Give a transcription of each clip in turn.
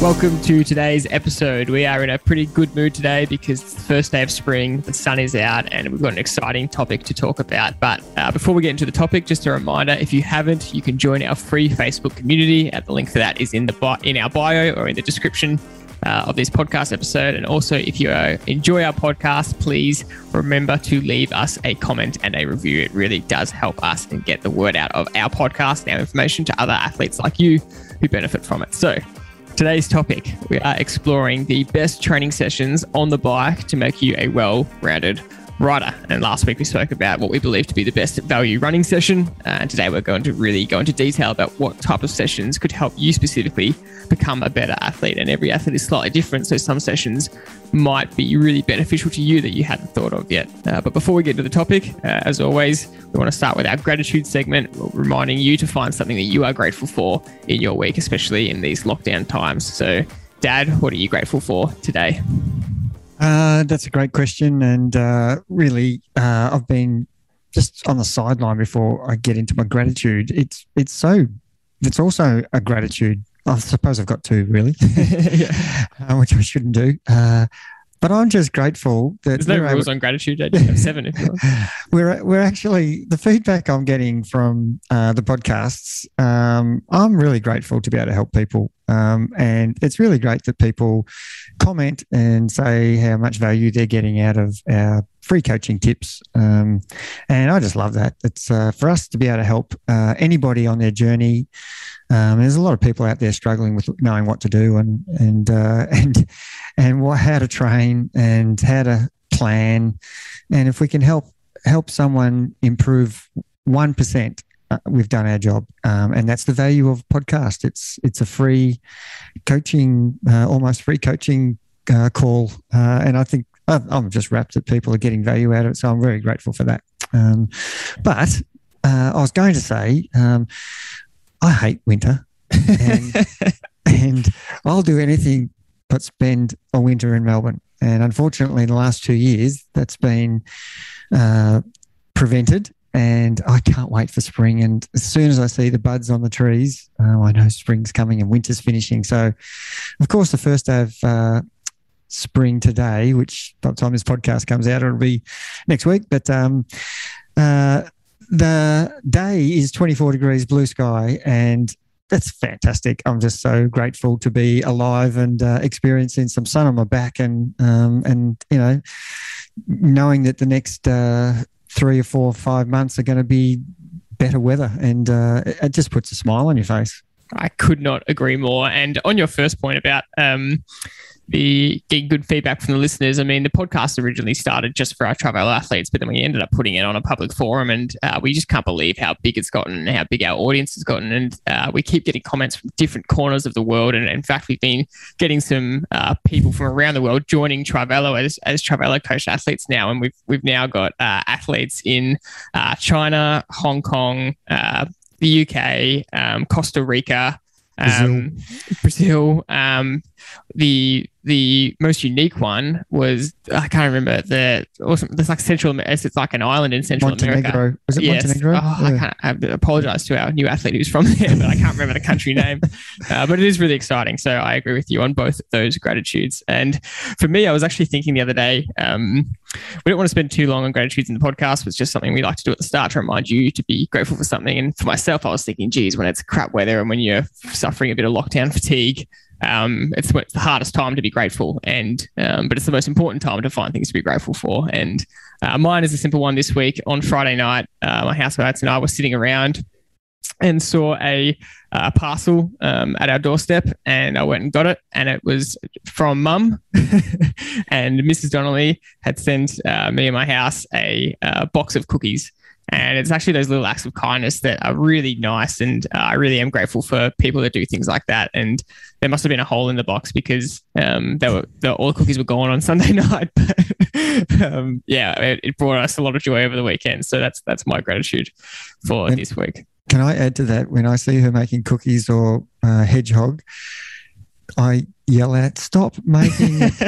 Welcome to today's episode. We are in a pretty good mood today because it's the first day of spring, the sun is out, and we've got an exciting topic to talk about. But uh, before we get into the topic, just a reminder if you haven't, you can join our free Facebook community. And the link for that is in the bi- in our bio or in the description uh, of this podcast episode. And also, if you uh, enjoy our podcast, please remember to leave us a comment and a review. It really does help us and get the word out of our podcast and our information to other athletes like you who benefit from it. So, today's topic, we are exploring the best training sessions on the bike to make you a well rounded rider. And last week we spoke about what we believe to be the best value running session. Uh, and today we're going to really go into detail about what type of sessions could help you specifically become a better athlete. And every athlete is slightly different. So some sessions might be really beneficial to you that you hadn't thought of yet. Uh, but before we get to the topic, uh, as always, we want to start with our gratitude segment, reminding you to find something that you are grateful for in your week, especially in these lockdown times. So, Dad, what are you grateful for today? Uh, that's a great question, and uh, really, uh, I've been just on the sideline before I get into my gratitude. It's it's so it's also a gratitude. I suppose I've got two really, uh, which I shouldn't do. Uh, but I'm just grateful that there's no rules able, on gratitude. I have seven if you we're we're actually the feedback I'm getting from uh, the podcasts. Um, I'm really grateful to be able to help people, um, and it's really great that people comment and say how much value they're getting out of our free coaching tips. Um, and I just love that. It's uh, for us to be able to help uh, anybody on their journey. Um, there's a lot of people out there struggling with knowing what to do and and uh, and and what, how to train and how to plan. And if we can help help someone improve one percent uh, we've done our job, um, and that's the value of podcast. It's it's a free coaching, uh, almost free coaching uh, call, uh, and I think I'm just rapt that people are getting value out of it. So I'm very grateful for that. Um, but uh, I was going to say, um, I hate winter, and, and I'll do anything but spend a winter in Melbourne. And unfortunately, in the last two years, that's been uh, prevented and I can't wait for spring. And as soon as I see the buds on the trees, uh, I know spring's coming and winter's finishing. So, of course, the first day of uh, spring today, which by the time this podcast comes out, it'll be next week. But um, uh, the day is 24 degrees blue sky and that's fantastic. I'm just so grateful to be alive and uh, experiencing some sun on my back, and um, and you know, knowing that the next uh, three or four or five months are going to be better weather, and uh, it just puts a smile on your face. I could not agree more. And on your first point about um, the getting good feedback from the listeners. I mean, the podcast originally started just for our Trivelo athletes, but then we ended up putting it on a public forum, and uh, we just can't believe how big it's gotten and how big our audience has gotten. And uh, we keep getting comments from different corners of the world, and in fact, we've been getting some uh, people from around the world joining Trivelo as as Trivelo coach athletes now, and we've we've now got uh, athletes in uh, China, Hong Kong, uh, the UK, um, Costa Rica. Um, Brazil, Brazil um, the the most unique one was I can't remember the awesome. There's like Central. It's like an island in Central Montenegro. America. Was it yes. Montenegro? Oh, yeah. I can't. I apologize to our new athlete who's from there, but I can't remember the country name. Uh, but it is really exciting. So I agree with you on both those gratitudes. And for me, I was actually thinking the other day. Um, we don't want to spend too long on gratitudes in the podcast. It's just something we like to do at the start to remind you to be grateful for something. And for myself, I was thinking, geez, when it's crap weather and when you're suffering a bit of lockdown fatigue um, it's, it's the hardest time to be grateful, and um, but it's the most important time to find things to be grateful for. And uh, mine is a simple one this week. On Friday night, uh, my housemates and I were sitting around and saw a, a parcel um, at our doorstep, and I went and got it, and it was from Mum, and Mrs. Donnelly had sent uh, me and my house a, a uh, box of cookies. And it's actually those little acts of kindness that are really nice. And uh, I really am grateful for people that do things like that. And there must have been a hole in the box because um, they were, the, all the cookies were gone on Sunday night. But um, yeah, it, it, brought us a lot of joy over the weekend. So that's that's my gratitude for this week. can I add to that? When I see her making cookies or uh, hedgehog, I yell out, "Stop making!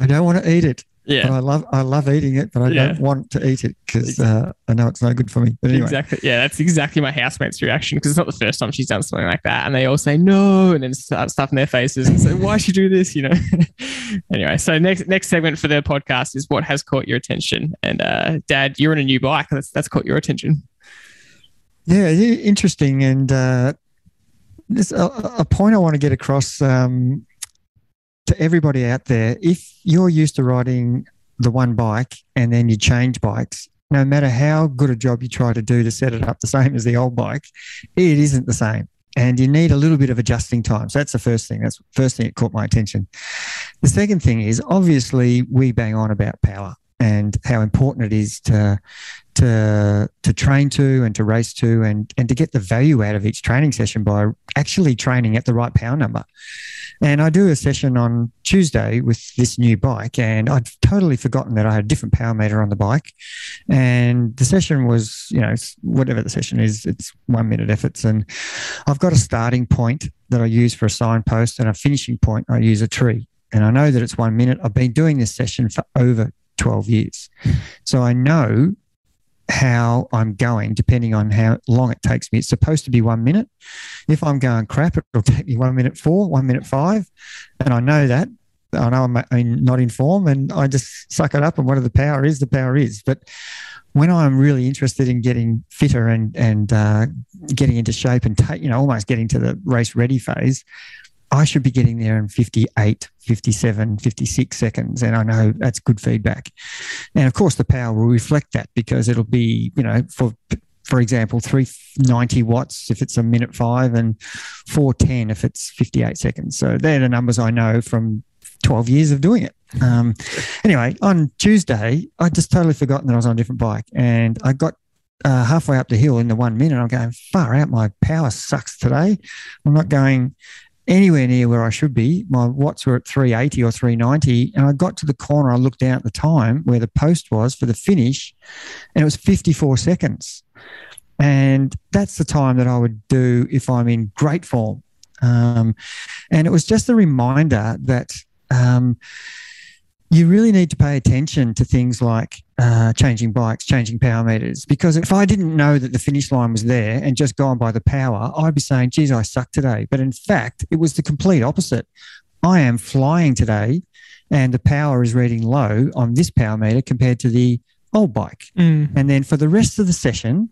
I don't want to eat it." Yeah. But I love I love eating it, but I Yeah. don't want to eat it because uh, I know it's no good for me. But anyway, Exactly. Yeah, that's exactly my housemate's reaction because it's not the first time she's done something like that, and they all say no, and then start stuffing their faces and say, "Why should you do this?" You know. anyway, so next next segment for the podcast is what has caught your attention, and uh, Dad, you're on a new bike. That's that's caught your attention. yeah, interesting. And uh, there's a, a point I want to get across um, to everybody out there. If you're used to riding the one bike and then you change bikes, no matter how good a job you try to do to set it up the same as the old bike, it isn't the same. And you need a little bit of adjusting time. So that's the first thing. That's the first thing that caught my attention. The second thing is obviously we bang on about power and how important it is to to to train to and to race to and and to get the value out of each training session by actually training at the right power number. And I do a session on Tuesday with this new bike, and I'd totally forgotten that I had a different power meter on the bike. And the session was, you know, whatever the session is, it's one minute efforts. And I've got a starting point that I use for a signpost, and a finishing point I use a tree. And I know that it's one minute. I've been doing this session for over 12 years. So I know how I'm going depending on how long it takes me. It's supposed to be one minute. If I'm going crap, it'll take me one minute four, one minute five. And I know that. I know I'm, not in form and I just suck it up. And whatever the power is, the power is. But when I'm really interested in getting fitter and, and uh, getting into shape and, ta- you know, almost getting to the race ready phase, I should be getting there in 58, 57, 56 seconds. And I know that's good feedback. And of course, the power will reflect that because it'll be, you know, for for example, 390 watts if it's a minute five and 410 if it's 58 seconds. So they're the numbers I know from 12 years of doing it. Um, anyway, on Tuesday, I'd just totally forgotten that I was on a different bike and I got uh, halfway up the hill in the one minute. I'm going far out. My power sucks today. I'm not going anywhere near where I should be. My watts were at 380 or 390. And I got to the corner. I looked down at the time where the post was for the finish, and it was 54 seconds. And that's the time that I would do if I'm in great form. Um, and it was just a reminder that um, you really need to pay attention to things like uh, changing bikes, changing power meters. Because if I didn't know that the finish line was there and just gone by the power, I'd be saying, geez, I suck today. But in fact, it was the complete opposite. I am flying today and the power is reading low on this power meter compared to the old bike. Mm. And then for the rest of the session,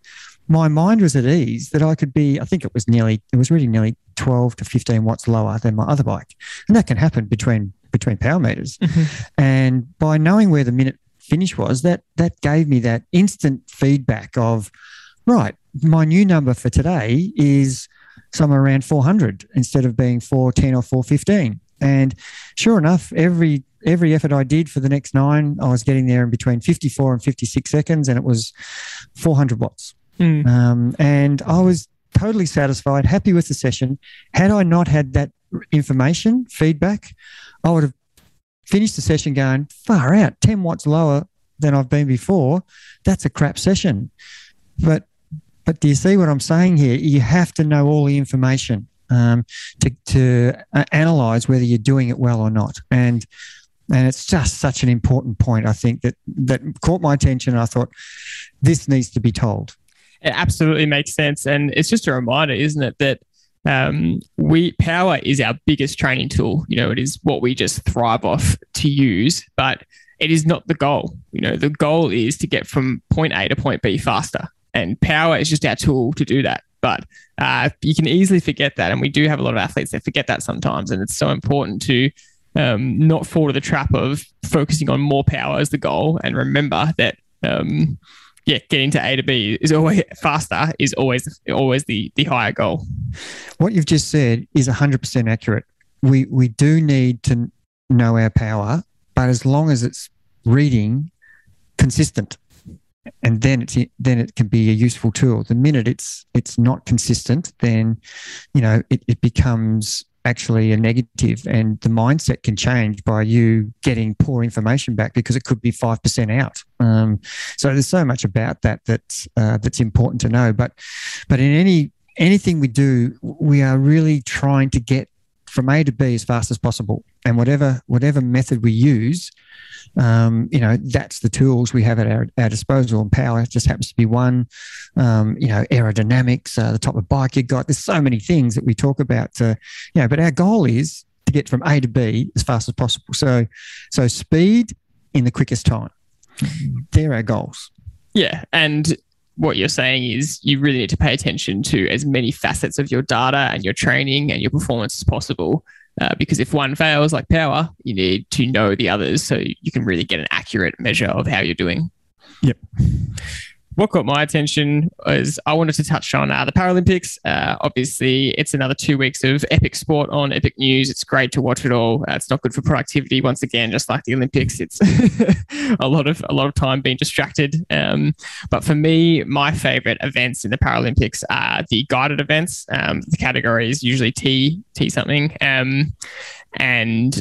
my mind was at ease that I could be, I think it was nearly, it was reading nearly 12 to 15 watts lower than my other bike. And that can happen between between power meters. Mhm. And by knowing where the minute finish was, that that gave me that instant feedback of, right, my new number for today is somewhere around 400 instead of being 410 or 415. And sure enough, every every effort I did for the next nine, I was getting there in between 54 and 56 seconds, and it was 400 watts. Mm. Um, and I was totally satisfied, happy with the session. Had I not had that information, feedback, I would have finished the session going far out, 10 watts lower than I've been before. That's a crap session. But but do you see what I'm saying here? You have to know all the information um, to to uh, analyze whether you're doing it well or not. And and it's just such an important point. I think that that caught my attention. I thought this needs to be told. It absolutely makes sense, and it's just a reminder, isn't it, that um, we power is our biggest training tool. You know, it is what we just thrive off to use, but it is not the goal. You know, the goal is to get from point A to point B faster, and power is just our tool to do that. But uh, you can easily forget that, and we do have a lot of athletes that forget that sometimes, and it's so important to um, not fall to the trap of focusing on more power as the goal, and remember that um, yeah, getting to A to B is always faster is always always the the higher goal. What you've just said is 100% accurate. We we do need to know our power, but as long as it's reading consistent, and then it's then it can be a useful tool. The minute it's it's not consistent, then you know it, it becomes actually a negative and the mindset can change by you getting poor information back because it could be 5% out. Um, so there's so much about that that's uh, that's important to know. But but in any anything we do we are really trying to get from a to b as fast as possible and whatever whatever method we use um, you know, that's the tools we have at our, our disposal. And power just happens to be one. Um, you know, aerodynamics, uh, the type of bike you got. There's so many things that we talk about. Uh, you know, but our goal is to get from A to B as fast as possible. So, so speed in the quickest time. They're our goals. Yeah, and what you're saying is you really need to pay attention to as many facets of your data and your training and your performance as possible uh, because if one fails, like power, you need to know the others so you can really get an accurate measure of how you're doing. Yep what caught my attention is I wanted to touch on uh, the Paralympics. Uh, obviously, it's another two weeks of epic sport on Epic News. It's great to watch it all. Uh, it's not good for productivity. Once again, just like the Olympics, it's a lot of a lot of time being distracted. Um, but for me, my favorite events in the Paralympics are the guided events. Um, the category is usually T T something, um, and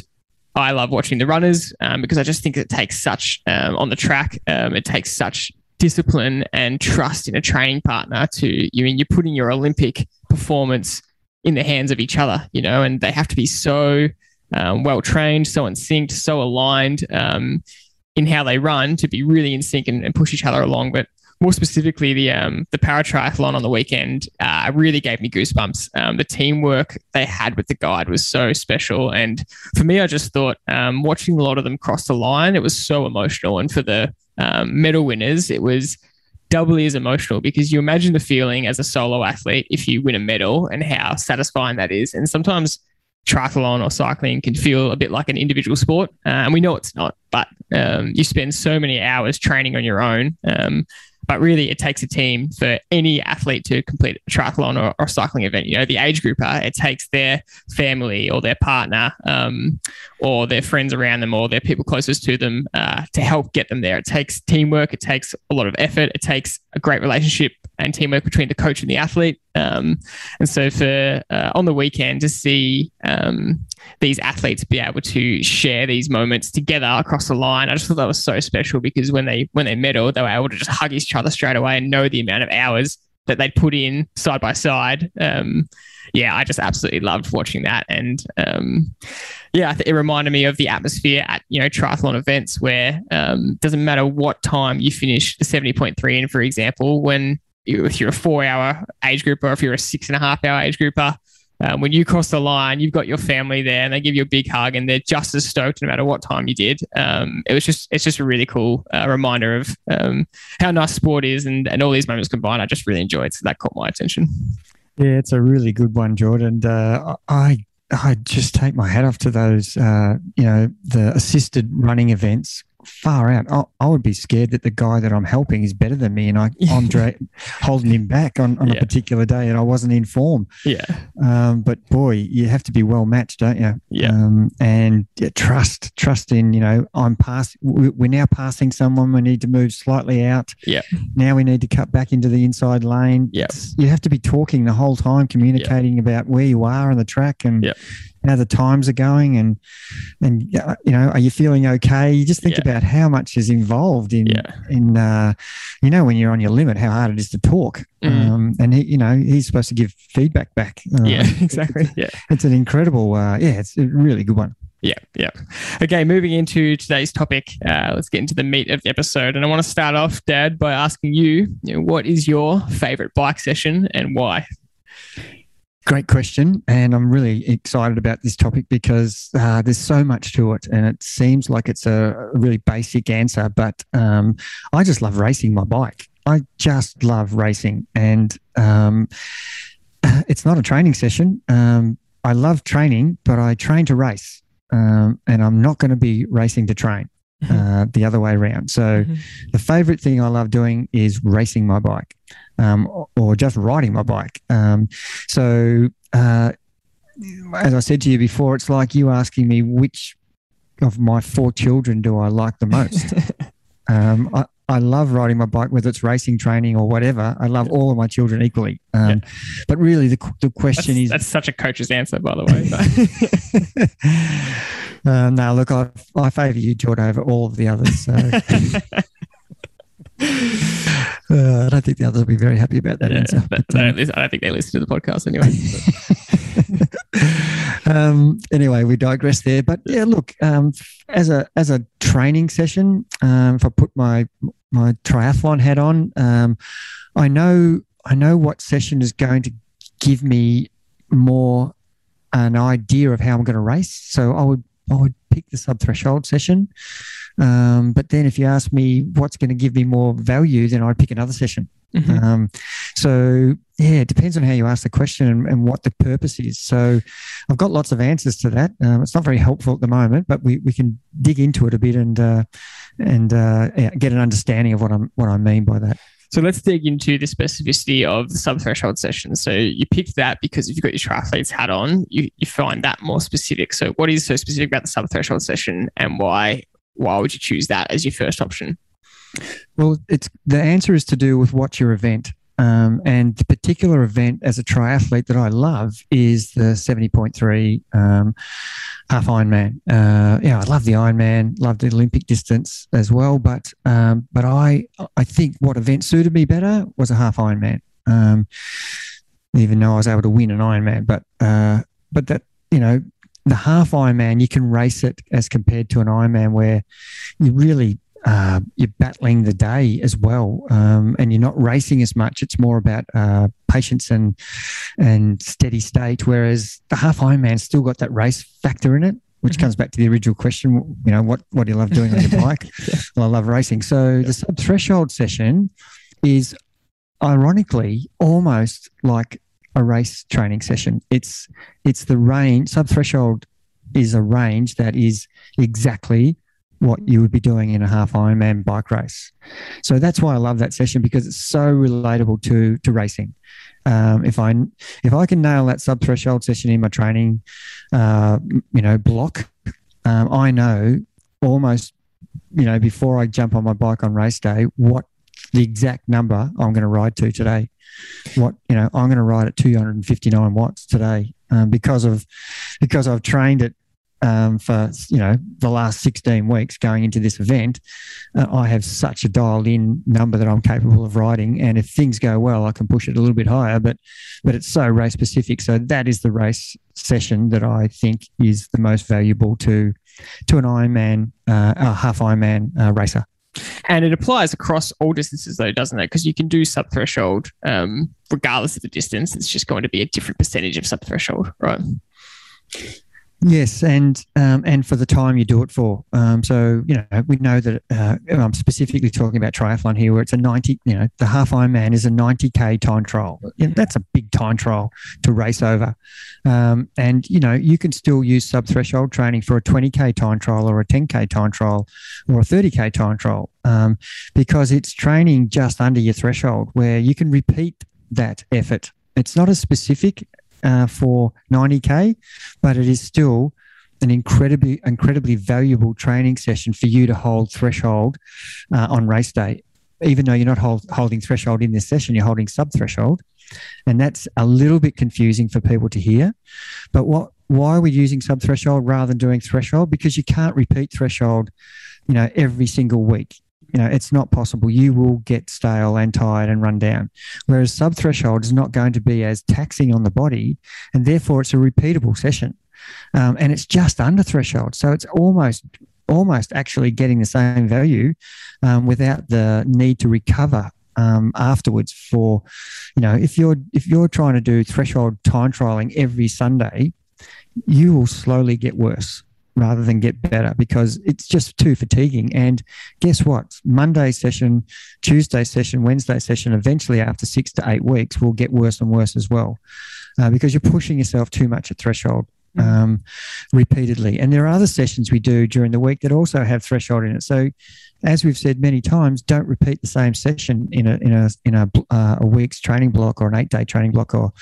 I love watching the runners um, because I just think it takes such um, on the track. Um, it takes such discipline and trust in a training partner to you I mean you're putting your Olympic performance in the hands of each other, you know, and they have to be so um, well trained, so in sync, so aligned um, in how they run to be really in sync and, and, push each other along. But more specifically, the um, the para triathlon on the weekend uh, really gave me goosebumps. Um, the teamwork they had with the guide was so special, and for me, I just thought um, watching a lot of them cross the line, it was so emotional. And for the um, medal winners, it was doubly as emotional because you imagine the feeling as a solo athlete if you win a medal and how satisfying that is. And sometimes triathlon or cycling can feel a bit like an individual sport, uh, and we know it's not. But um, you spend so many hours training on your own. Um, but really, it takes a team for any athlete to complete a triathlon or, or cycling event. You know, the age grouper, it takes their family or their partner um, or their friends around them or their people closest to them uh, to help get them there. It takes teamwork, it takes a lot of effort, it takes a great relationship and teamwork between the coach and the athlete. Um, and so for uh, on the weekend to see um, these athletes be able to share these moments together across the line, I just thought that was so special because when they when they medaled, they were able to just hug each other straight away and know the amount of hours that they'd put in side by side. Um, yeah, I just absolutely loved watching that, and um, yeah, it reminded me of the atmosphere at you know triathlon events where um, doesn't matter what time you finish the seventy point three in, for example, when if you're a four hour age group or if you're a six and a half hour age grouper, um, when you cross the line, you've got your family there and they give you a big hug and they're just as stoked no matter what time you did. Um, it was just, it's just a really cool uh, reminder of um, how nice sport is and, and all these moments combined. I just really enjoyed. So that caught my attention. Yeah, it's a really good one, Jordan. Uh, I I just take my hat off to those, uh, you know, the assisted running events far out. I, I, would be scared that the guy that I'm helping is better than me, and I, I'm dra- holding him back on, on yeah. a particular day, and I wasn't in form. Yeah. Um, but boy, you have to be well matched, don't you? Yeah. Um, and yeah, trust, trust in. You know, I'm pass. We're now passing someone. We need to move slightly out. Yeah. Now we need to cut back into the inside lane. Yeah. You have to be talking the whole time, communicating yeah. about where you are on the track, and yeah how the times are going and and you know are you feeling okay you just think yeah. about how much is involved in yeah. in uh, you know when you're on your limit how hard it is to talk mm. um, and he, you know he's supposed to give feedback back uh, yeah exactly it's, yeah it's an incredible uh, yeah it's a really good one yeah, yeah. Okay, moving into today's topic, uh, let's get into the meat of the episode. And I want to start off, Dad, by asking you, you know, what is your favorite bike session and why? Great question. And I'm really excited about this topic because uh, there's so much to it. And it seems like it's a really basic answer, but um, I just love racing my bike. I just love racing. And um, it's not a training session. Um, I love training, but I train to race. Um, and I'm not going to be racing to train. Uh, the other way around. So, mm-hmm. the favorite thing I love doing is racing my bike um, or just riding my bike. Um, so, uh, as I said to you before, it's like you asking me which of my four children do I like the most. um, I, I love riding my bike, whether it's racing, training, or whatever. I love all of my children equally. Um, yeah. But really, the, the question that's, is that's such a coach's answer, by the way. uh, no, look, I, I favour you, Jordan, over all of the others. So. Uh, I don't think the others will be very happy about that yeah, answer. But, but, um, I don't think they listen to the podcast anyway. um, anyway, we digress there. But yeah, look, um, as a as a training session, um, if I put my my triathlon hat on, um, I know I know what session is going to give me more an idea of how I'm going to race. So I would I would pick the sub threshold session. Um, but then if you ask me what's going to give me more value, then I'd pick another session. Mm-hmm. Um, so yeah, it depends on how you ask the question and, and, what the purpose is. So I've got lots of answers to that. Um, it's not very helpful at the moment, but we, we can dig into it a bit and uh, and uh, yeah, get an understanding of what I'm what I mean by that. So let's dig into the specificity of the sub-threshold session. So you picked that because if you've got your triathlete's hat on, you, you find that more specific. So what is so specific about the sub-threshold session and why why would you choose that as your first option? Well, it's the answer is to do with what's your event. Um, and the particular event as a triathlete that I love is the 70.3 um, half Ironman. Uh, yeah, I love the Ironman, love the Olympic distance as well. But um, but I I think what event suited me better was a half Ironman. Um, even though I was able to win an Ironman, but uh, but that you know the half Ironman you can race it as compared to an Ironman where you really uh, you're battling the day as well, um, and you're not racing as much. It's more about uh, patience and and steady state. Whereas the half Ironman still got that race factor in it, which mm-hmm. comes back to the original question. You know, what what do you love doing on your bike? yeah. Well, I love racing. So yeah. the sub threshold session is ironically almost like a race training session. It's it's the range sub threshold is a range that is exactly what you would be doing in a half Ironman bike race. So that's why I love that session because it's so relatable to to racing. Um, if I if I can nail that sub threshold session in my training, uh, you know, block, um, I know almost, you know, before I jump on my bike on race day, what the exact number I'm going to ride to today. What you know, I'm going to ride at 259 watts today um, because of because I've trained it um, for you know the last 16 weeks going into this event, uh, I have such a dialed in number that I'm capable of riding. And if things go well, I can push it a little bit higher. But but it's so race specific. So that is the race session that I think is the most valuable to to an Ironman, uh, a half Ironman uh, racer. And it applies across all distances, though, doesn't it? Because you can do sub threshold um, regardless of the distance. It's just going to be a different percentage of sub threshold, right? Yes, and um, and for the time you do it for. Um, so you know we know that uh, I'm specifically talking about triathlon here, where it's a 90. You know, the half Ironman is a 90k time trial. You know, that's a big time trial to race over, um, and you know you can still use sub threshold training for a 20k time trial or a 10k time trial or a 30k time trial um, because it's training just under your threshold where you can repeat that effort. It's not as specific uh, for 90k, but it is still an incredibly incredibly valuable training session for you to hold threshold uh, on race day. Even though you're not hold, holding threshold in this session, you're holding sub threshold, and that's a little bit confusing for people to hear. But what why are we using sub threshold rather than doing threshold? Because you can't repeat threshold, you know, every single week you know it's not possible. You will get stale and tired and run down. Whereas sub threshold is not going to be as taxing on the body and therefore it's a repeatable session. Um, and it's just under threshold. So it's almost almost actually getting the same value um, without the need to recover um, afterwards for you know if you're if you're trying to do threshold time trialing every sunday you will slowly get worse rather than get better because it's just too fatiguing. And guess what? Monday session, Tuesday session, Wednesday session, eventually after six to eight weeks will get worse and worse as well uh, because you're pushing yourself too much at threshold. Mm. Um, repeatedly, and there are other sessions we do during the week that also have threshold in it. So, as we've said many times, don't repeat the same session in a in a in a, uh, a week's training block or an eight day training block or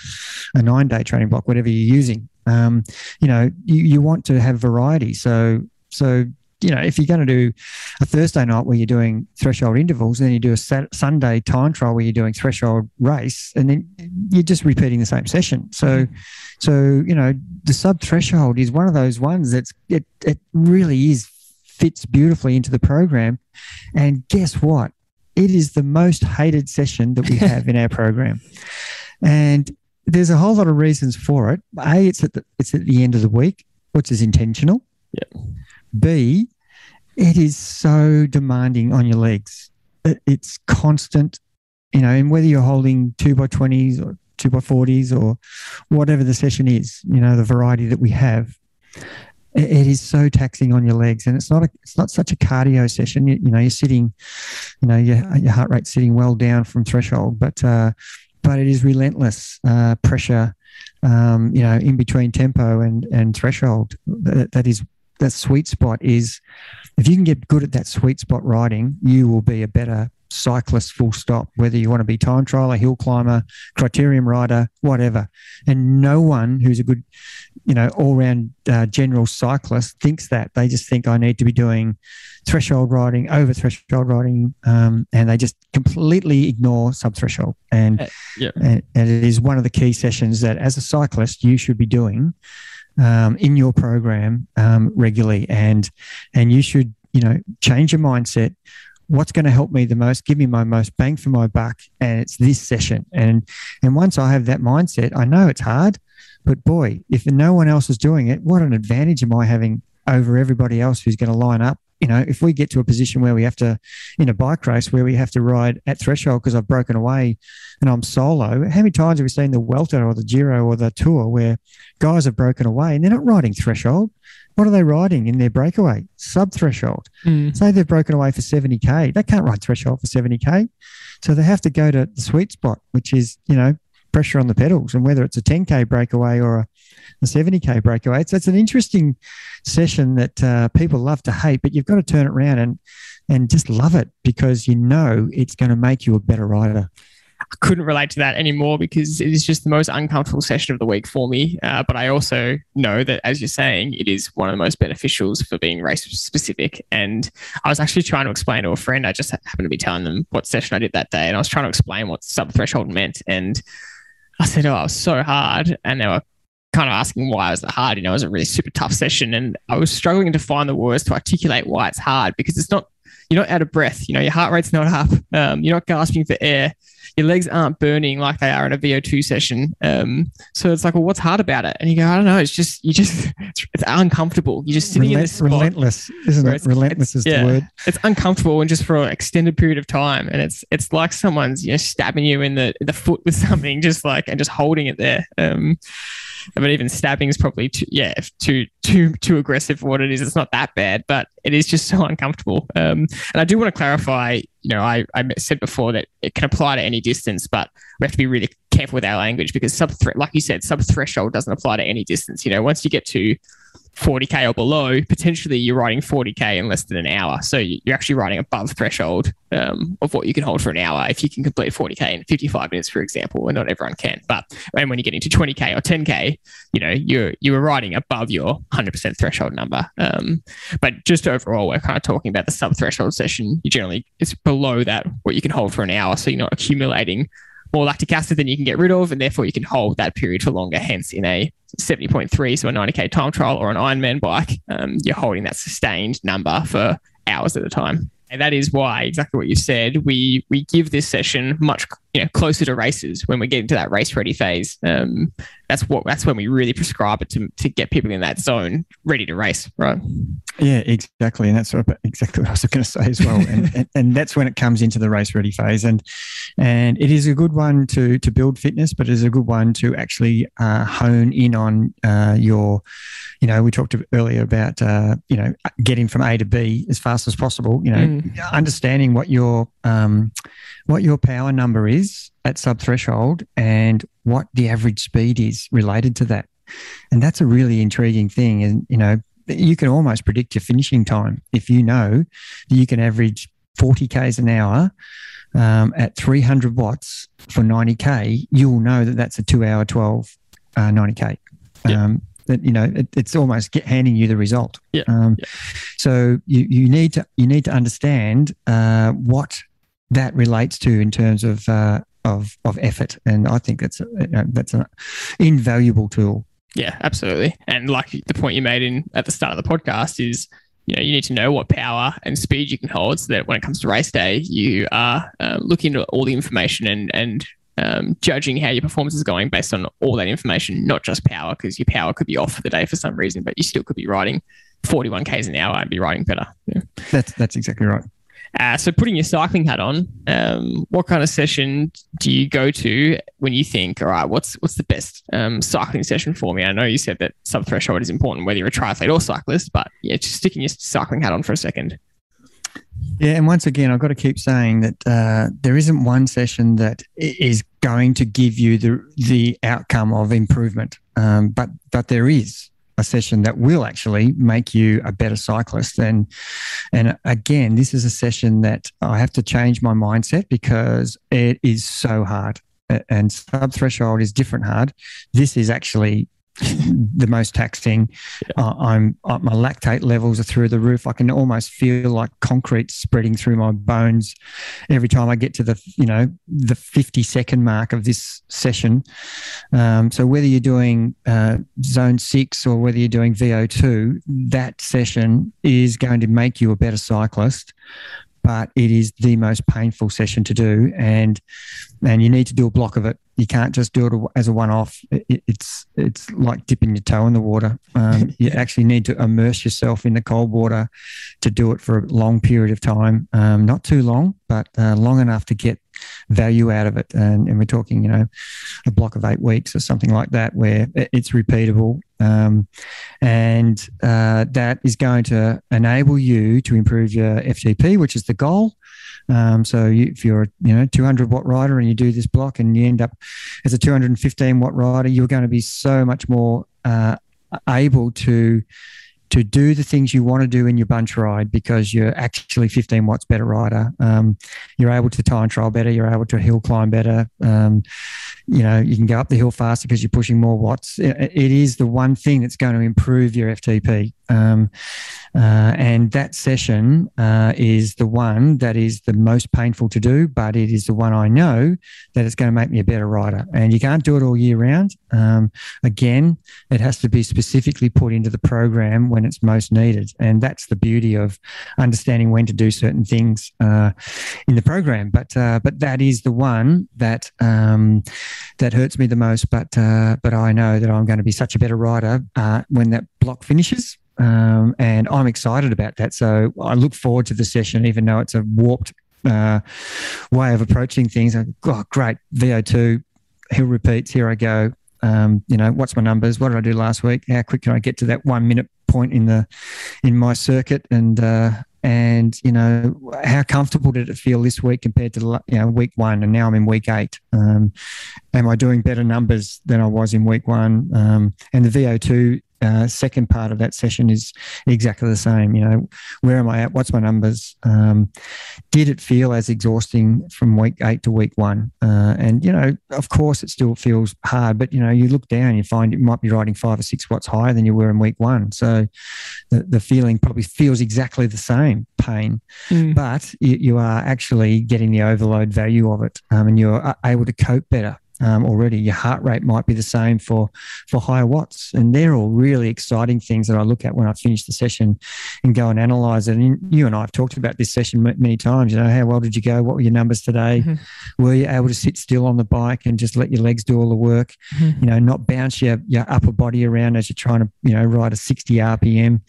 a nine day training block, whatever you're using. Um, you know, you, you want to have variety. So, so you know, if you're going to do a Thursday night where you're doing threshold intervals, then you do a Sunday time trial where you're doing threshold race, and then you're just repeating the same session. So, mm-hmm. so you know, the sub threshold is one of those ones that's it it really is fits beautifully into the program. And guess what? It is the most hated session that we have in our program. And there's a whole lot of reasons for it. A, it's at the, it's at the end of the week, which is intentional. Yep. B, it is so demanding on your legs. It's constant, you know, and whether you're holding two by 20s or two by 40s or whatever the session is, you know, the variety that we have, it is so taxing on your legs and it's not a, it's not such a cardio session you, you know you're sitting you know your, your heart rate sitting well down from threshold but uh, but it is relentless uh, pressure um, you know in between tempo and and threshold. That, that is that sweet spot is if you can get good at that sweet spot riding you will be a better cyclist full stop whether you want to be time trialer hill climber criterium rider whatever. And no one who's a good you know all-round uh, general cyclist thinks that. They just think i need to be doing threshold riding over threshold riding um, and they just completely ignore sub-threshold. And, uh, yeah. and, and it is one of the key sessions that as a cyclist you should be doing um, in your program um, regularly. And and you should you know change your mindset what's going to help me the most, give me my most bang for my buck, and it's this session. And and once I have that mindset, I know it's hard, but boy, if no one else is doing it, what an advantage am I having over everybody else who's going to line up? You know, if we get to a position where we have to, in a bike race, where we have to ride at threshold because I've broken away and I'm solo, how many times have we seen the Vuelta or the Giro or the Tour where guys have broken away and they're not riding threshold? What are they riding in their breakaway? Sub threshold. Mm. Say they've broken away for 70K. They can't ride threshold for 70K. So they have to go to the sweet spot, which is, you know, pressure on the pedals. And whether it's a 10K breakaway or a, a 70K breakaway, it's, it's an interesting session that uh, people love to hate, but you've got to turn it around and, and just love it because you know it's going to make you a better rider. I couldn't relate to that anymore because it is just the most uncomfortable session of the week for me. Uh, but I also know that, as you're saying, it is one of the most beneficials for being race specific. And I was actually trying to explain to a friend, I just happened to be telling them what session I did that day. And I was trying to explain what sub threshold meant. And I said, Oh, it was so hard. And they were kind of asking why it was hard. You know, it was a really super tough session. And I was struggling to find the words to articulate why it's hard because it's not, you're not out of breath. You know, your heart rate's not up. Um, you're not gasping for air your legs aren't burning like they are in a VO2 session. Um, so it's like, well, what's hard about it? And you go, I don't know. It's just, you just, it's, it's uncomfortable. You're just sitting Relent- in this spot. Relentless, isn't it? Relentless is yeah, the word. It's uncomfortable and just for an extended period of time. And it's, it's like someone's, you know, stabbing you in the, the foot with something, just like, and just holding it there. Um, but even stabbing is probably too, yeah, too too too aggressive for what it is. It's not that bad, but it is just so uncomfortable. Um, and I do want to clarify. You know, I, I said before that it can apply to any distance, but we have to be really careful with our language because sub like you said, sub threshold doesn't apply to any distance. You know, once you get to 40k or below, potentially you're riding 40k in less than an hour. So you're actually riding above threshold um, of what you can hold for an hour if you can complete 40k in 55 minutes, for example. And not everyone can, but and when you get into 20k or 10k, you know you're you are riding above your 100% threshold number. Um, but just overall, we're kind of talking about the sub threshold session. You generally it's below that what you can hold for an hour, so you're not accumulating more lactic acid than you can get rid of, and therefore you can hold that period for longer. Hence, in a 70.3, so a 90k time trial or an Ironman bike, um, you're holding that sustained number for hours at a time. And that is why, exactly what you said, we we give this session much you know closer to races when we get into that race ready phase. Um, that's what that's when we really prescribe it to to get people in that zone ready to race, right? Yeah, exactly, and that's what, exactly what I was going to say as well. and, and, and that's when it comes into the race ready phase, and and it is a good one to to build fitness, but it is a good one to actually uh, hone in on uh, your you know, we talked earlier about, uh, you know, getting from A to B as fast as possible, you know, mm. understanding what your, um, what your power number is at sub threshold and what the average speed is related to that. And that's a really intriguing thing. And, you know, you can almost predict your finishing time if you know that you can average 40 Ks an hour um, at 300 watts for 90K, you'll know that that's a two hour 12 uh, 90K. Um, that you know it, it's almost get, handing you the result. Yeah. Um, yeah. So you, you need to you need to understand uh, what that relates to in terms of uh, of of effort, and I think that's a, that's an invaluable tool. Yeah, absolutely. And like the point you made in at the start of the podcast is you know you need to know what power and speed you can hold so that when it comes to race day you are uh, looking at all the information and and um, judging how your performance is going based on all that information not just power because your power could be off for the day for some reason but you still could be riding 41 k's an hour and be riding better yeah. that's that's exactly right uh, so putting your cycling hat on, um, what kind of session do you go to when you think, all right, what's what's the best um, cycling session for me? I know you said that sub threshold is important whether you're a triathlete or cyclist, but yeah, just sticking your cycling hat on for a second. Yeah, and once again, I've got to keep saying that uh, there isn't one session that is going to give you the the outcome of improvement, um, but but there is a session that will actually make you a better cyclist. And and again, this is a session that I have to change my mindset because it is so hard. And sub threshold is different hard. This is actually the most taxing. Yeah. Uh, I'm uh, my lactate levels are through the roof. I can almost feel like concrete spreading through my bones every time I get to the you know the 50 second mark of this session. Um, so whether you're doing uh, zone six or whether you're doing VO2, that session is going to make you a better cyclist but it is the most painful session to do and and you need to do a block of it you can't just do it as a one-off. It, it's it's like dipping your toe in the water. Um, you actually need to immerse yourself in the cold water to do it for a long period of time. Um, not too long, but uh, long enough to get value out of it. And, and, we're talking, you know, a block of eight weeks or something like that, where it's repeatable, um, and uh, that is going to enable you to improve your FTP, which is the goal. Um, so you, if you're a you know 200 watt rider and you do this block and you end up as a 215 watt rider, you're going to be so much more uh, able to to do the things you want to do in your bunch ride because you're actually 15 watts better rider. Um, you're able to time trial better. You're able to hill climb better. Um, you know, you can go up the hill faster because you're pushing more watts. it, it is the one thing that's going to improve your FTP. Um, uh, and that session uh, is the one that is the most painful to do, but it is the one I know that it's going to make me a better rider. And you can't do it all year round. Um, again, it has to be specifically put into the program when it's most needed. And that's the beauty of understanding when to do certain things uh, in the program. But uh, but that is the one that um, that hurts me the most. But uh, but I know that I'm going to be such a better rider uh, when that block finishes. Um, and I'm excited about that. So I look forward to the session, even though it's a warped uh, way of approaching things. Oh, great VO2 hill repeats. Here I go. Um, you know, what's my numbers? What did I do last week? How quick can I get to that one minute point in the in my circuit? And uh, and you know, how comfortable did it feel this week compared to you know week one? And now I'm in week eight. Um, am I doing better numbers than I was in week one? Um, and the VO2 uh, second part of that session is exactly the same. You know, where am I at? What's my numbers? Um, did it feel as exhausting from week eight to week one? Uh, and you know, of course, it still feels hard. But you know, you look down, you find you might be riding five or six watts higher than you were in week one. So the, the feeling probably feels exactly the same pain, mm. but you, you, are actually getting the overload value of it, um, and you're uh, able to cope better um, already. Your heart rate might be the same for for higher watts, and they're all really exciting things that I look at when I finish the session and go and analyze it. And you and I have talked about this session many times. You know, how well did you go? What were your numbers today? Mm-hmm. Were you able to sit still on the bike and just let your legs do all the work? Mm-hmm. You know, not bounce your your upper body around as you're trying to you know ride a 60 RPM.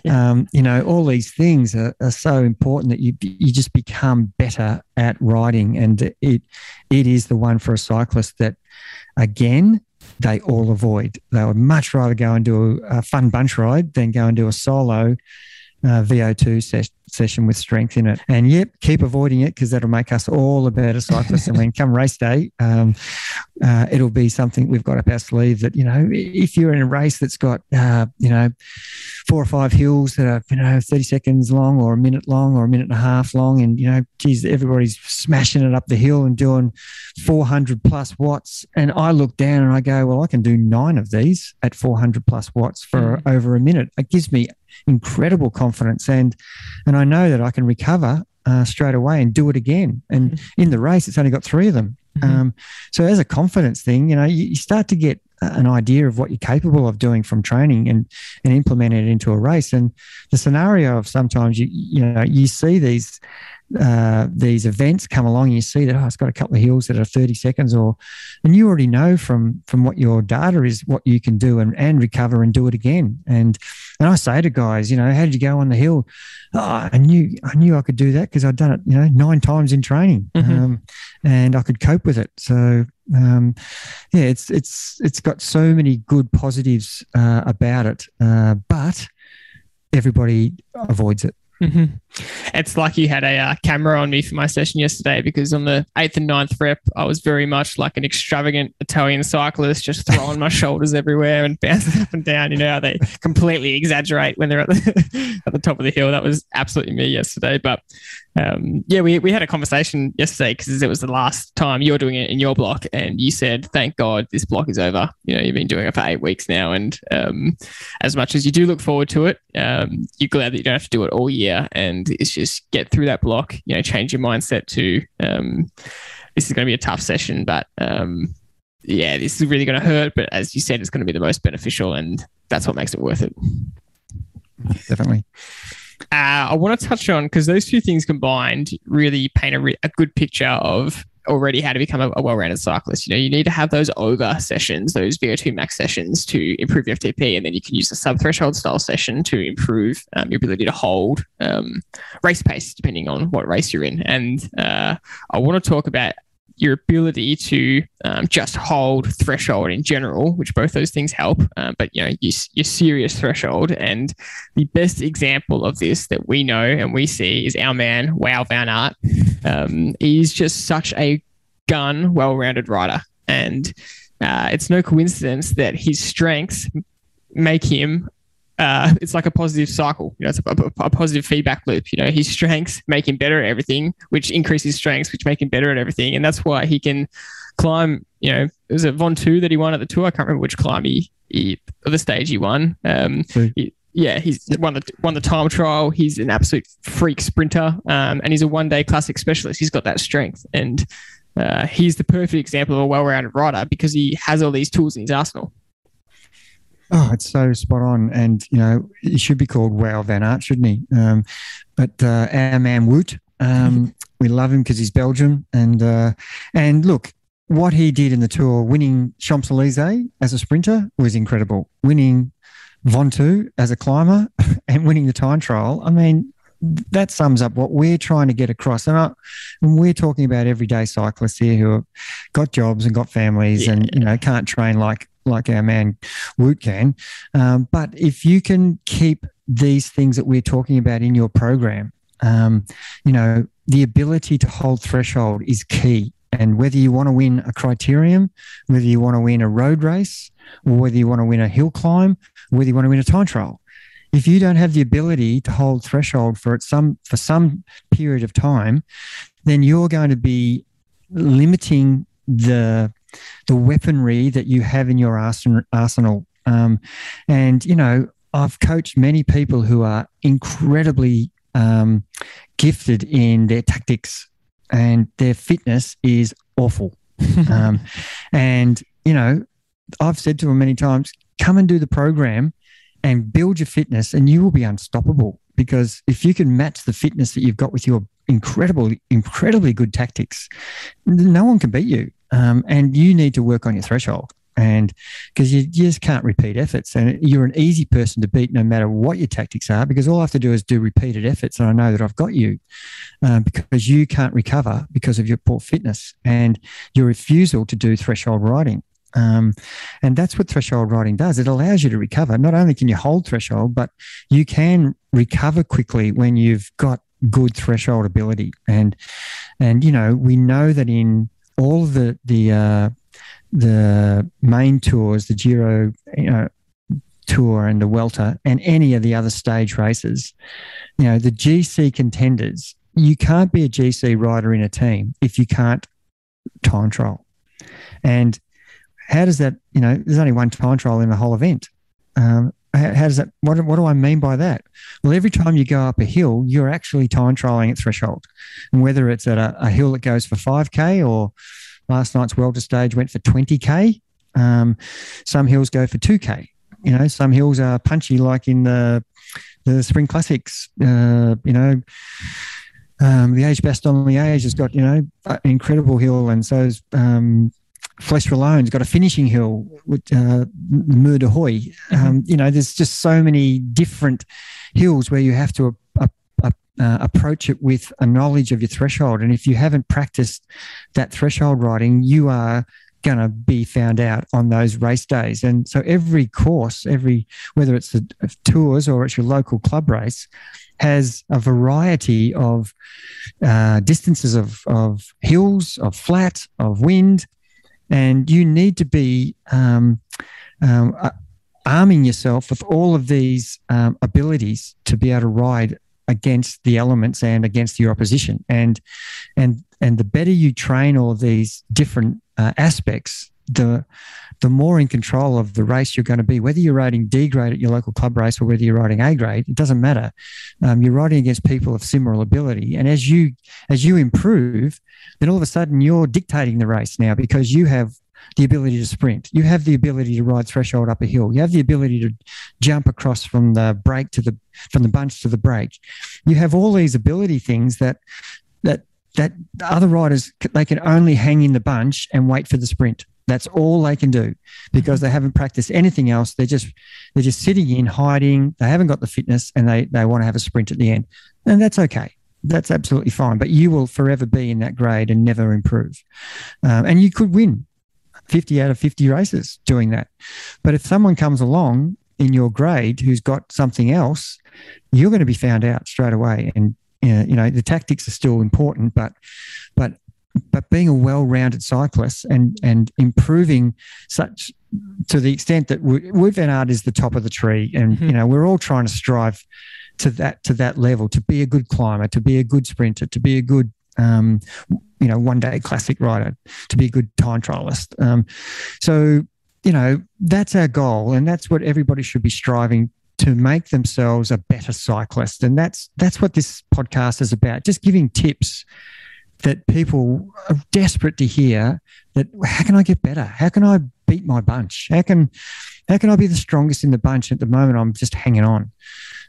yeah. um, you know, all these things are, are so important that you you just become better at riding, and it it is the one for a cyclist that, again, they all avoid. They would much rather go and do a, fun bunch ride than go and do a solo uh, VO2 ses- session with strength in it. And yep, keep avoiding it because that'll make us all a better cyclists. and when come race day, um, uh, it'll be something we've got up our sleeve that, you know, if you're in a race that's got, uh, you know, four or five hills that are, you know, 30 seconds long or a minute long or a minute and a half long, and, you know, geez, everybody's smashing it up the hill and doing 400 plus watts. And I look down and I go, well, I can do nine of these at 400 plus watts for mm. over a minute. It gives me incredible confidence and and I know that I can recover uh, straight away and do it again. And mm-hmm. in the race, it's only got three of them. Mm-hmm. Um, so as a confidence thing, you know, you, you, start to get an idea of what you're capable of doing from training and and implement it into a race. And the scenario of sometimes you you know you see these uh, these events come along and you see that oh it's got a couple of hills that are 30 seconds or and you already know from from what your data is what you can do and, and recover and do it again. And and I say to guys you know how did you go on the hill? Oh, I knew I knew I could do that because I'd done it you know nine times in training. Mm-hmm. um, and I could cope with it. So um, yeah it's it's it's got so many good positives uh, about it uh, but everybody avoids it Mm-hmm. It's like you had a uh, camera on me for my session yesterday because on the eighth and ninth rep, I was very much like an extravagant Italian cyclist, just throwing my shoulders everywhere and bouncing up and down. You know how they completely exaggerate when they're at the, at the top of the hill. That was absolutely me yesterday. But um, yeah, we, we had a conversation yesterday because it was the last time you're doing it in your block, and you said, "Thank God this block is over." You know, you've been doing it for eight weeks now, and um, as much as you do look forward to it, um, you're glad that you don't have to do it all year, and it's just get through that block. You know, change your mindset to um, this is going to be a tough session, but um, yeah, this is really going to hurt. But as you said, it's going to be the most beneficial, and that's what makes it worth it. Definitely. Uh, I want to touch on because those two things combined really paint a, re- a good picture of already how to become a, a, well-rounded cyclist. You know, you need to have those over sessions, those VO2 max sessions to improve your FTP, and then you can use the sub-threshold style session to improve um, your ability to hold um, race pace, depending on what race you're in. And uh, I want to talk about your ability to um, just hold threshold in general, which both those things help. Um, but you know, your, your serious threshold, and the best example of this that we know and we see is our man Wout Van Aert. Um, he's just such a gun, well-rounded rider, and uh, it's no coincidence that his strengths make him uh, it's like a positive cycle. You know, it's a, a, a, positive feedback loop. You know, his strengths make him better at everything, which increases strengths, which make him better at everything, and that's why he can climb. You know, was it Ventoux that he won at the tour? I can't remember which climb he, he the stage he won. Um, he, yeah, he's won the won the time trial. He's an absolute freak sprinter, um, and he's a one day classic specialist. He's got that strength, and uh, he's the perfect example of a well rounded rider because he has all these tools in his arsenal. Oh, it's so spot on. And, you know, he should be called Wout Van Aert, shouldn't he? Um, but uh, our man Wout, um, we love him because he's Belgian. And, uh, and look, what he did in the tour, winning Champs Elysees as a sprinter, was incredible. Winning Ventoux as a climber and winning the time trial. I mean, that sums up what we're trying to get across. And, I, and we're talking about everyday cyclists here who have got jobs and got families yeah. and you know can't train like like our man Wout can. Um, but if you can keep these things that we're talking about in your program, um, you know, the ability to hold threshold is key. And whether you want to win a criterium, whether you want to win a road race, or whether you want to win a hill climb, whether you want to win a time trial, if you don't have the ability to hold threshold for some for some period of time, then you're going to be limiting the the weaponry that you have in your arsenal. Um, and, you know, I've coached many people who are incredibly um, gifted in their tactics and their fitness is awful. um, and, you know, I've said to them many times, come and do the program and build your fitness and you will be unstoppable because if you can match the fitness that you've got with your incredible, incredibly good tactics, no one can beat you. Um, and you need to work on your threshold. And because you just can't repeat efforts, and you're an easy person to beat no matter what your tactics are, because all I have to do is do repeated efforts, and I know that I've got you, um, because you can't recover because of your poor fitness and your refusal to do threshold riding. Um, and that's what threshold riding does. It allows you to recover. Not only can you hold threshold, but you can recover quickly when you've got good threshold ability. And and you know we know that in all the the uh, the main tours, the Giro, you know, tour and the Vuelta, and any of the other stage races, you know, the GC contenders, you can't be a GC rider in a team if you can't time trial. And how does that, you know, there's only one time trial in the whole event. Um, how, how, does that, what, what do I mean by that? Well, every time you go up a hill, you're actually time trialing at threshold. And whether it's at a, a hill that goes for 5K or last night's Vuelta stage went for 20K, um, some hills go for 2K. You know, some hills are punchy, like in the the Spring Classics. Uh, you know, um, the Liège Bastogne Liège has got you know an incredible hill, and so's um, Flèche Wallonne's got a finishing hill with uh, Mur de Huy. Mm-hmm. Um, you know, there's just so many different hills where you have to uh, uh, uh, approach it with a knowledge of your threshold. And if you haven't practiced that threshold riding, you are going to be found out on those race days. And so every course, every whether it's the tours or it's your local club race, has a variety of uh, distances of, of hills, of flat, of wind, and you need to be um, um, uh, arming yourself with all of these um, abilities to be able to ride against the elements and against your opposition. And and and the better you train all these different uh, aspects, the the more in control of the race you're going to be. Whether you're riding D grade at your local club race or whether you're riding A grade, it doesn't matter. Um, you're riding against people of similar ability, and as you as you improve, then all of a sudden you're dictating the race now because you have the ability to sprint. You have the ability to ride threshold up a hill. You have the ability to jump across from the break to the from the bunch to the break. You have all these ability things that that that other riders they can only hang in the bunch and wait for the sprint. That's all they can do because they haven't practiced anything else. They're just they're just sitting in, hiding. They haven't got the fitness, and they they want to have a sprint at the end, and that's okay. That's absolutely fine. But you will forever be in that grade and never improve. Um, and you could win 50 out of 50 races doing that. But if someone comes along in your grade who's got something else, you're going to be found out straight away. And you know the tactics are still important, but but but being a well-rounded cyclist and and improving such to the extent that Wout van Aert is the top of the tree, and mm-hmm. you know we're all trying to strive to that to that level to be a good climber, to be a good sprinter, to be a good um, you know one day classic rider, to be a good time trialist. Um, so you know that's our goal, and that's what everybody should be striving to make themselves a better cyclist. And that's that's what this podcast is about. Just giving tips that people are desperate to hear that how can I get better? How can I beat my bunch? How can how can I be the strongest in the bunch? At the moment, I'm just hanging on.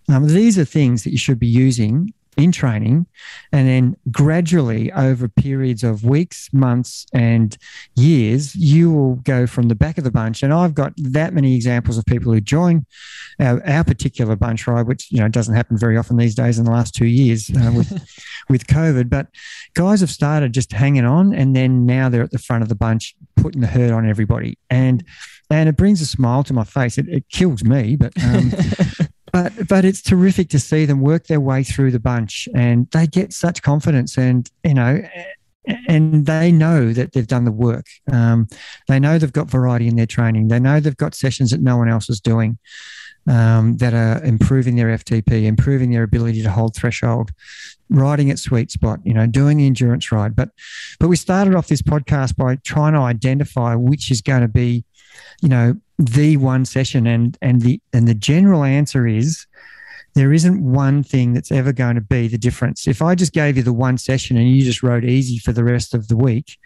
Um, these are things that you should be using in training and then gradually over periods of weeks months and years you will go from the back of the bunch. And i've got that many examples of people who join our, our particular bunch ride which you know doesn't happen very often these days in the last two years uh, with with covid. But guys have started just hanging on and then now they're at the front of the bunch putting the hurt on everybody. And and it brings a smile to my face. It, it kills me but um, but but it's terrific to see them work their way through the bunch and they get such confidence and you know and they know that they've done the work. Um, they know they've got variety in their training. They know they've got sessions that no one else is doing um, that are improving their FTP, improving their ability to hold threshold, riding at sweet spot. You know, doing the endurance ride. But but we started off this podcast by trying to identify which is going to be, you know, the one session and and the and the general answer is there isn't one thing that's ever going to be the difference. If I just gave you the one session and you just rode easy for the rest of the week,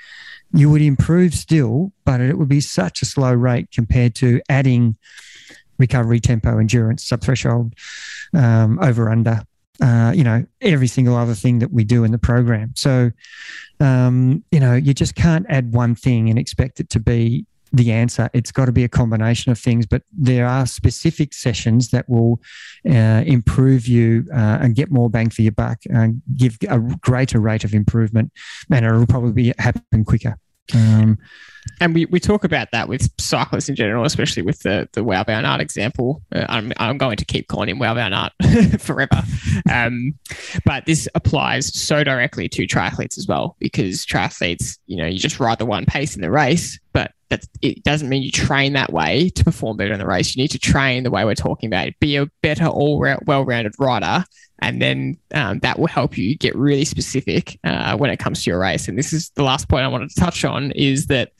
you would improve still, but it would be such a slow rate compared to adding recovery, tempo, endurance, subthreshold, um, over under, uh, you know, every single other thing that we do in the program. So, um, you know, you just can't add one thing and expect it to be the answer. It's got to be a combination of things, but there are specific sessions that will uh, improve you uh, and get more bang for your buck and give a greater rate of improvement, and it'll probably happen quicker. Um, and we, we talk about that with cyclists in general, especially with the the Wout Van Art example. Uh, I'm, I'm going to keep calling him Wout Van Art forever. Um, but this applies so directly to triathletes as well, because triathletes, you know, you just ride the one pace in the race, but it doesn't mean you train that way to perform better in the race. You need to train the way we're talking about. Be a better, all well-rounded rider, and then um, that will help you get really specific uh, when it comes to your race. And this is the last point I wanted to touch on: is that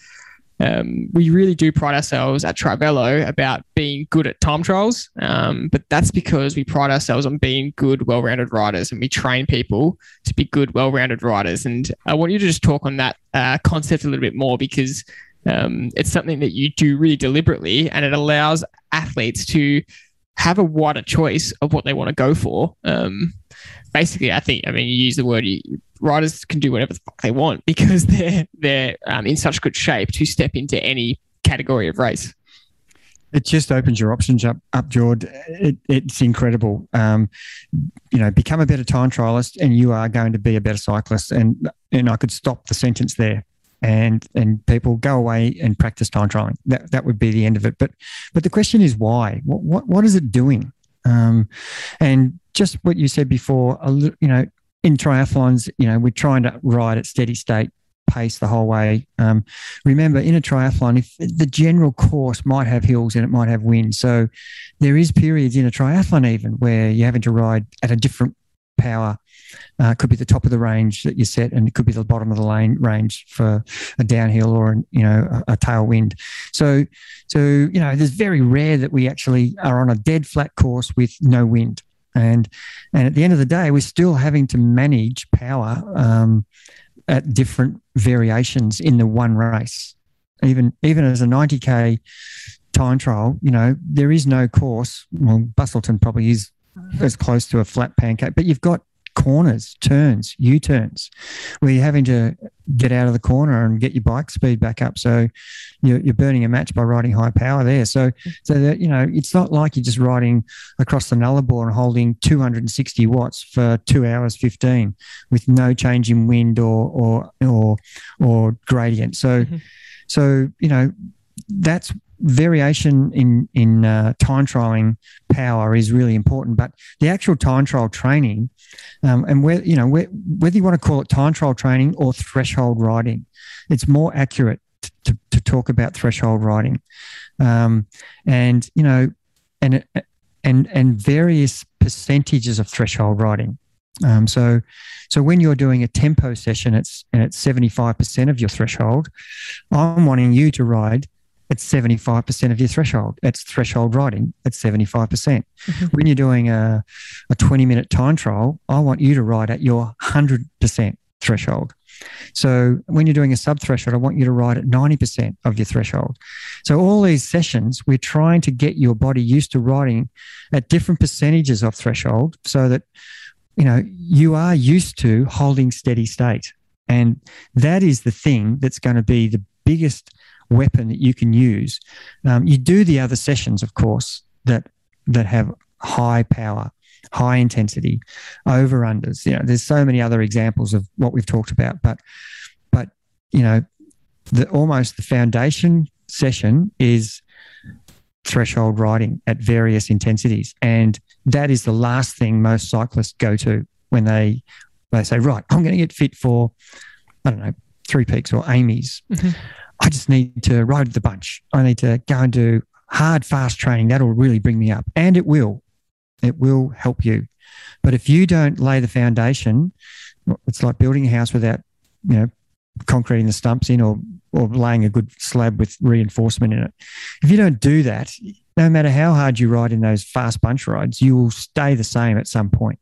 um, we really do pride ourselves at Trivelo about being good at time trials, um, but that's because we pride ourselves on being good, well-rounded riders, and we train people to be good, well-rounded riders. And I want you to just talk on that uh, concept a little bit more because um, it's something that you do really deliberately, and it allows athletes to have a wider choice of what they want to go for. Um, basically, I think I mean you use the word you, riders can do whatever the fuck they want because they're they're um, in such good shape to step into any category of race. It just opens your options up, up George. It, it's incredible. Um, you know, become a better time trialist, and you are going to be a better cyclist. And and I could stop the sentence there, and and people go away and practice time trialing. That that would be the end of it. But but the question is why? What what, what is it doing? Um, and just what you said before, you know, in triathlons, you know, we're trying to ride at steady state pace the whole way. Um, remember, in a triathlon, if the general course might have hills and it might have wind, so there is periods in a triathlon even where you're having to ride at a different power. Uh, could be the top of the range that you set, and it could be the bottom of the lane range for a downhill or you know a, a tailwind. So, so you know, it's very rare that we actually are on a dead flat course with no wind and and at the end of the day, we're still having to manage power um, at different variations in the one race. Even even as a 90k time trial, you know, there is no course. Well, Busselton probably is as close to a flat pancake, but you've got corners, turns, U turns, where you're having to get out of the corner and get your bike speed back up. So you're, you're burning a match by riding high power there. So, so that, you know, it's not like you're just riding across the Nullarbor and holding 260 watts for two hours 15 with no change in wind or, or, or, or gradient. So, mm-hmm. so, you know, that's variation in in uh, time trialing power is really important, but the actual time trial training, um, and where you know where, whether you want to call it time trial training or threshold riding, it's more accurate to, to talk about threshold riding, um, and you know, and and and various percentages of threshold riding. Um, so, so when you're doing a tempo session, it's and it's seventy five percent of your threshold. I'm wanting you to ride at 75% of your threshold. It's threshold riding at 75%. percent mm hmm When you're doing a, a 20 minute time trial, I want you to ride at your 100% threshold. So when you're doing a sub threshold, I want you to ride at 90% of your threshold. So all these sessions, we're trying to get your body used to riding at different percentages of threshold so that you know you are used to holding steady state. And that is the thing that's going to be the biggest weapon that you can use. Um, you do the other sessions, of course, that that have high power, high intensity, over unders. You know, there's so many other examples of what we've talked about, but but you know, the almost the foundation session is threshold riding at various intensities, and that is the last thing most cyclists go to when they they say, right, I'm going to get fit for I don't know three peaks or Amy's. Mm-hmm. I just need to ride the bunch. I need to go and do hard, fast training. That'll really bring me up. And it will. It will help you. But if you don't lay the foundation, it's like building a house without, you know, concreting the stumps in or or laying a good slab with reinforcement in it. If you don't do that, no matter how hard you ride in those fast bunch rides, you will stay the same at some point.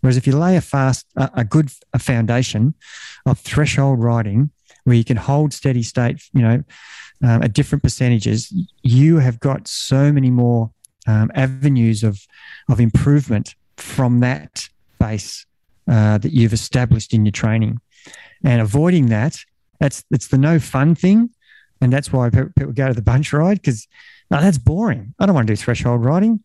Whereas if you lay a fast, a, a good a foundation of threshold riding, where you can hold steady state, you know, um, at different percentages, you have got so many more um, avenues of of improvement from that base uh, that you've established in your training, and avoiding that. That's that's the no fun thing, and that's why people go to the bunch ride because no, that's boring. I don't want to do threshold riding.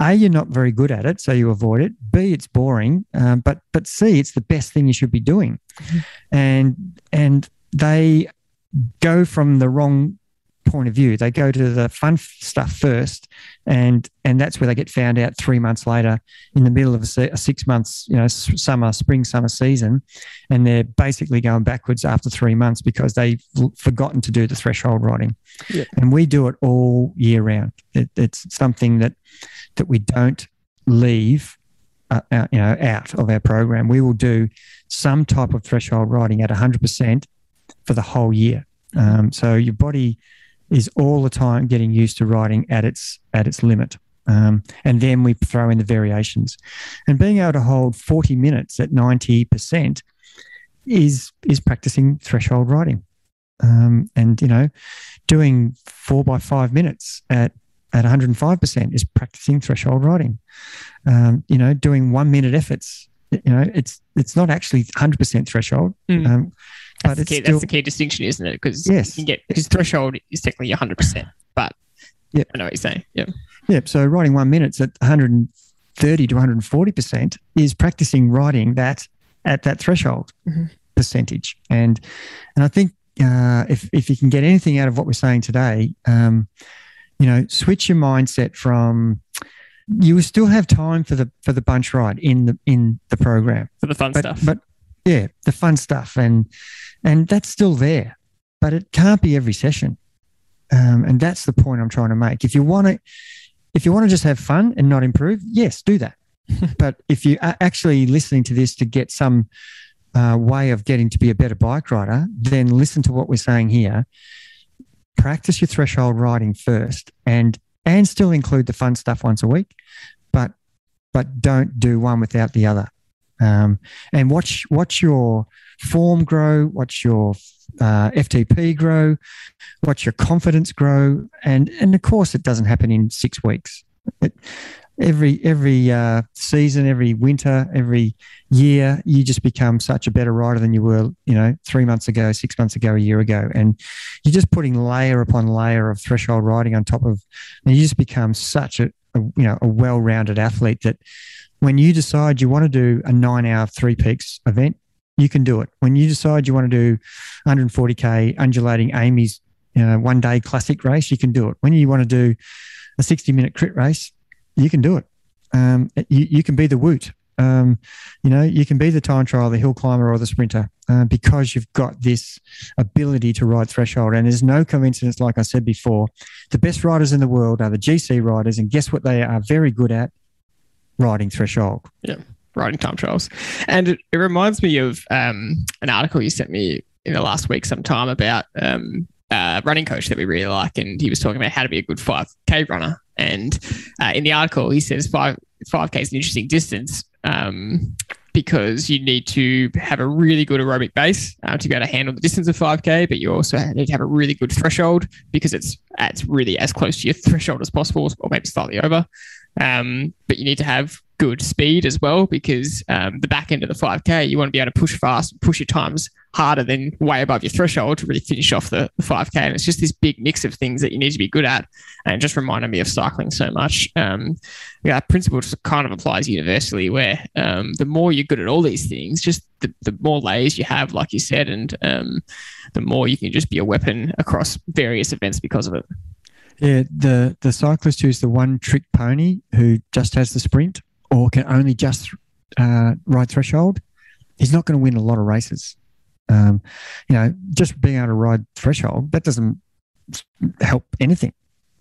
A, you're not very good at it, so you avoid it. B, it's boring. Um, but but C, it's the best thing you should be doing. Mm-hmm. And and they go from the wrong point of view. They go to the fun stuff first, and and that's where they get found out three months later in the middle of a, six months, you know, summer, spring, summer season, and they're basically going backwards after three months because they've forgotten to do the threshold riding. Yeah. And we do it all year round. It, it's something that that we don't leave uh, out, uh, you know, out of our program. We will do some type of threshold riding at 100% for the whole year. Um, so your body is all the time getting used to riding at its at its limit. Um, and then we throw in the variations. And being able to hold 40 minutes at 90% is is practicing threshold riding. Um, and you know, doing four by five minutes at at 105% is practicing threshold riding. Um, you know, doing one minute efforts. You know, it's it's not actually 100% threshold. Mm. Um, that's, the key, still, that's the key distinction, isn't it? Because yes, you can get because threshold is technically 100%, but yeah, I know what you're saying. Yeah. Yeah. So writing one minute's at 130 to 140% is practicing writing that at that threshold mm-hmm. percentage. And and I think uh, if if you can get anything out of what we're saying today, um, you know, switch your mindset from you still have time for the for the bunch ride in the in the program for the fun but, stuff. But yeah, the fun stuff and and that's still there, but it can't be every session. Um, and that's the point I'm trying to make. If you want to, if you want to just have fun and not improve, yes, do that. but if you are actually listening to this to get some uh, way of getting to be a better bike rider, then listen to what we're saying here. Practice your threshold riding first, and and still include the fun stuff once a week, but but don't do one without the other. Um, and watch watch your form grow, watch your uh, FTP grow, watch your confidence grow, and and of course it doesn't happen in six weeks. It, every every uh, season, every winter, every year, you just become such a better rider than you were, you know, three months ago, six months ago, a year ago, and you're just putting layer upon layer of threshold riding on top of, and you just become such a, a you know a well-rounded athlete that when you decide you want to do a nine-hour three peaks event, you can do it. When you decide you want to do 140k undulating Amy's you know, one day classic race, you can do it. When you want to do a 60 minute crit race, you can do it. Um, you, you can be the woot. Um, you know, you can be the time trial, the hill climber, or the sprinter uh, because you've got this ability to ride threshold. And there's no coincidence, like I said before, the best riders in the world are the GC riders. And guess what they are very good at? Riding threshold. Yeah riding time trials. And it, it reminds me of um, an article you sent me in the last week sometime about um, a running coach that we really like. And he was talking about how to be a good 5K runner. And uh, in the article, he says 5, 5K is an interesting distance um, because you need to have a really good aerobic base uh, to be able to handle the distance of 5K, but you also need to have a really good threshold because it's, it's really as close to your threshold as possible, or maybe slightly over. Um, but you need to have good speed as well because um, the back end of the 5K, you want to be able to push fast, push your times harder than way above your threshold to really finish off the, the 5K. And it's just this big mix of things that you need to be good at. And it just reminded me of cycling so much. Um, yeah, that principle just kind of applies universally where um, the more you're good at all these things, just the, the more layers you have, like you said, and um, the more you can just be a weapon across various events because of it. Yeah, the the cyclist who's the one trick pony who just has the sprint or can only just uh, ride threshold, he's not going to win a lot of races. Um, you know, just being able to ride threshold that doesn't help anything.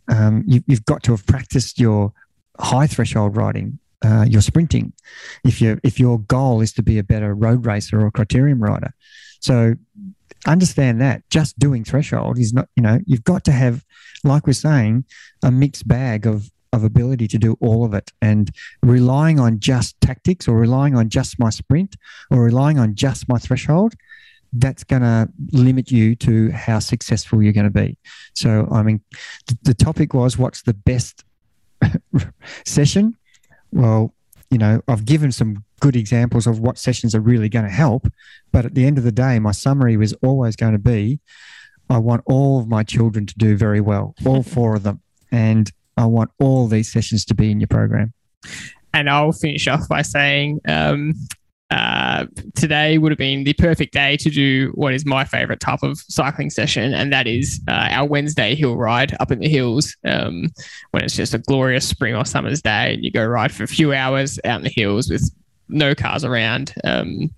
Um, you, have got to have practiced your high threshold riding, uh, your sprinting, if you if your goal is to be a better road racer or criterium rider. So understand that just doing threshold is not. You know, you've got to have, like we're saying, a mixed bag of of ability to do all of it. And relying on just tactics or relying on just my sprint or relying on just my threshold that's going to limit you to how successful you're going to be. So i mean the topic was what's the best session? Well you know i've given some good examples of what sessions are really going to help but at the end of the day my summary was always going to be i want all of my children to do very well all four of them. And I want all these sessions to be in your program. And I'll finish off by saying um, uh, today would have been the perfect day to do what is my favorite type of cycling session, and that is uh, our Wednesday hill ride up in the hills um, when it's just a glorious spring or summer's day, and you go ride for a few hours out in the hills with no cars around. Um,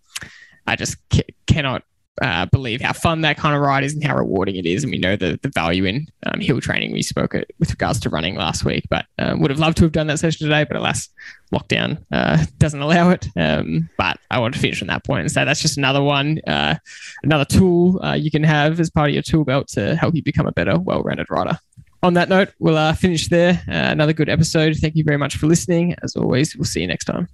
I just c- cannot uh, believe how fun that kind of ride is and how rewarding it is. And we know the, the value in um, hill training we spoke at, with regards to running last week, but um, would have loved to have done that session today, but alas, lockdown uh, doesn't allow it. Um, but I want to finish on that point and say that's just another one, uh, another tool uh, you can have as part of your tool belt to help you become a better, well-rounded rider. On that note, we'll uh, finish there. Uh, another good episode. Thank you very much for listening. As always, we'll see you next time.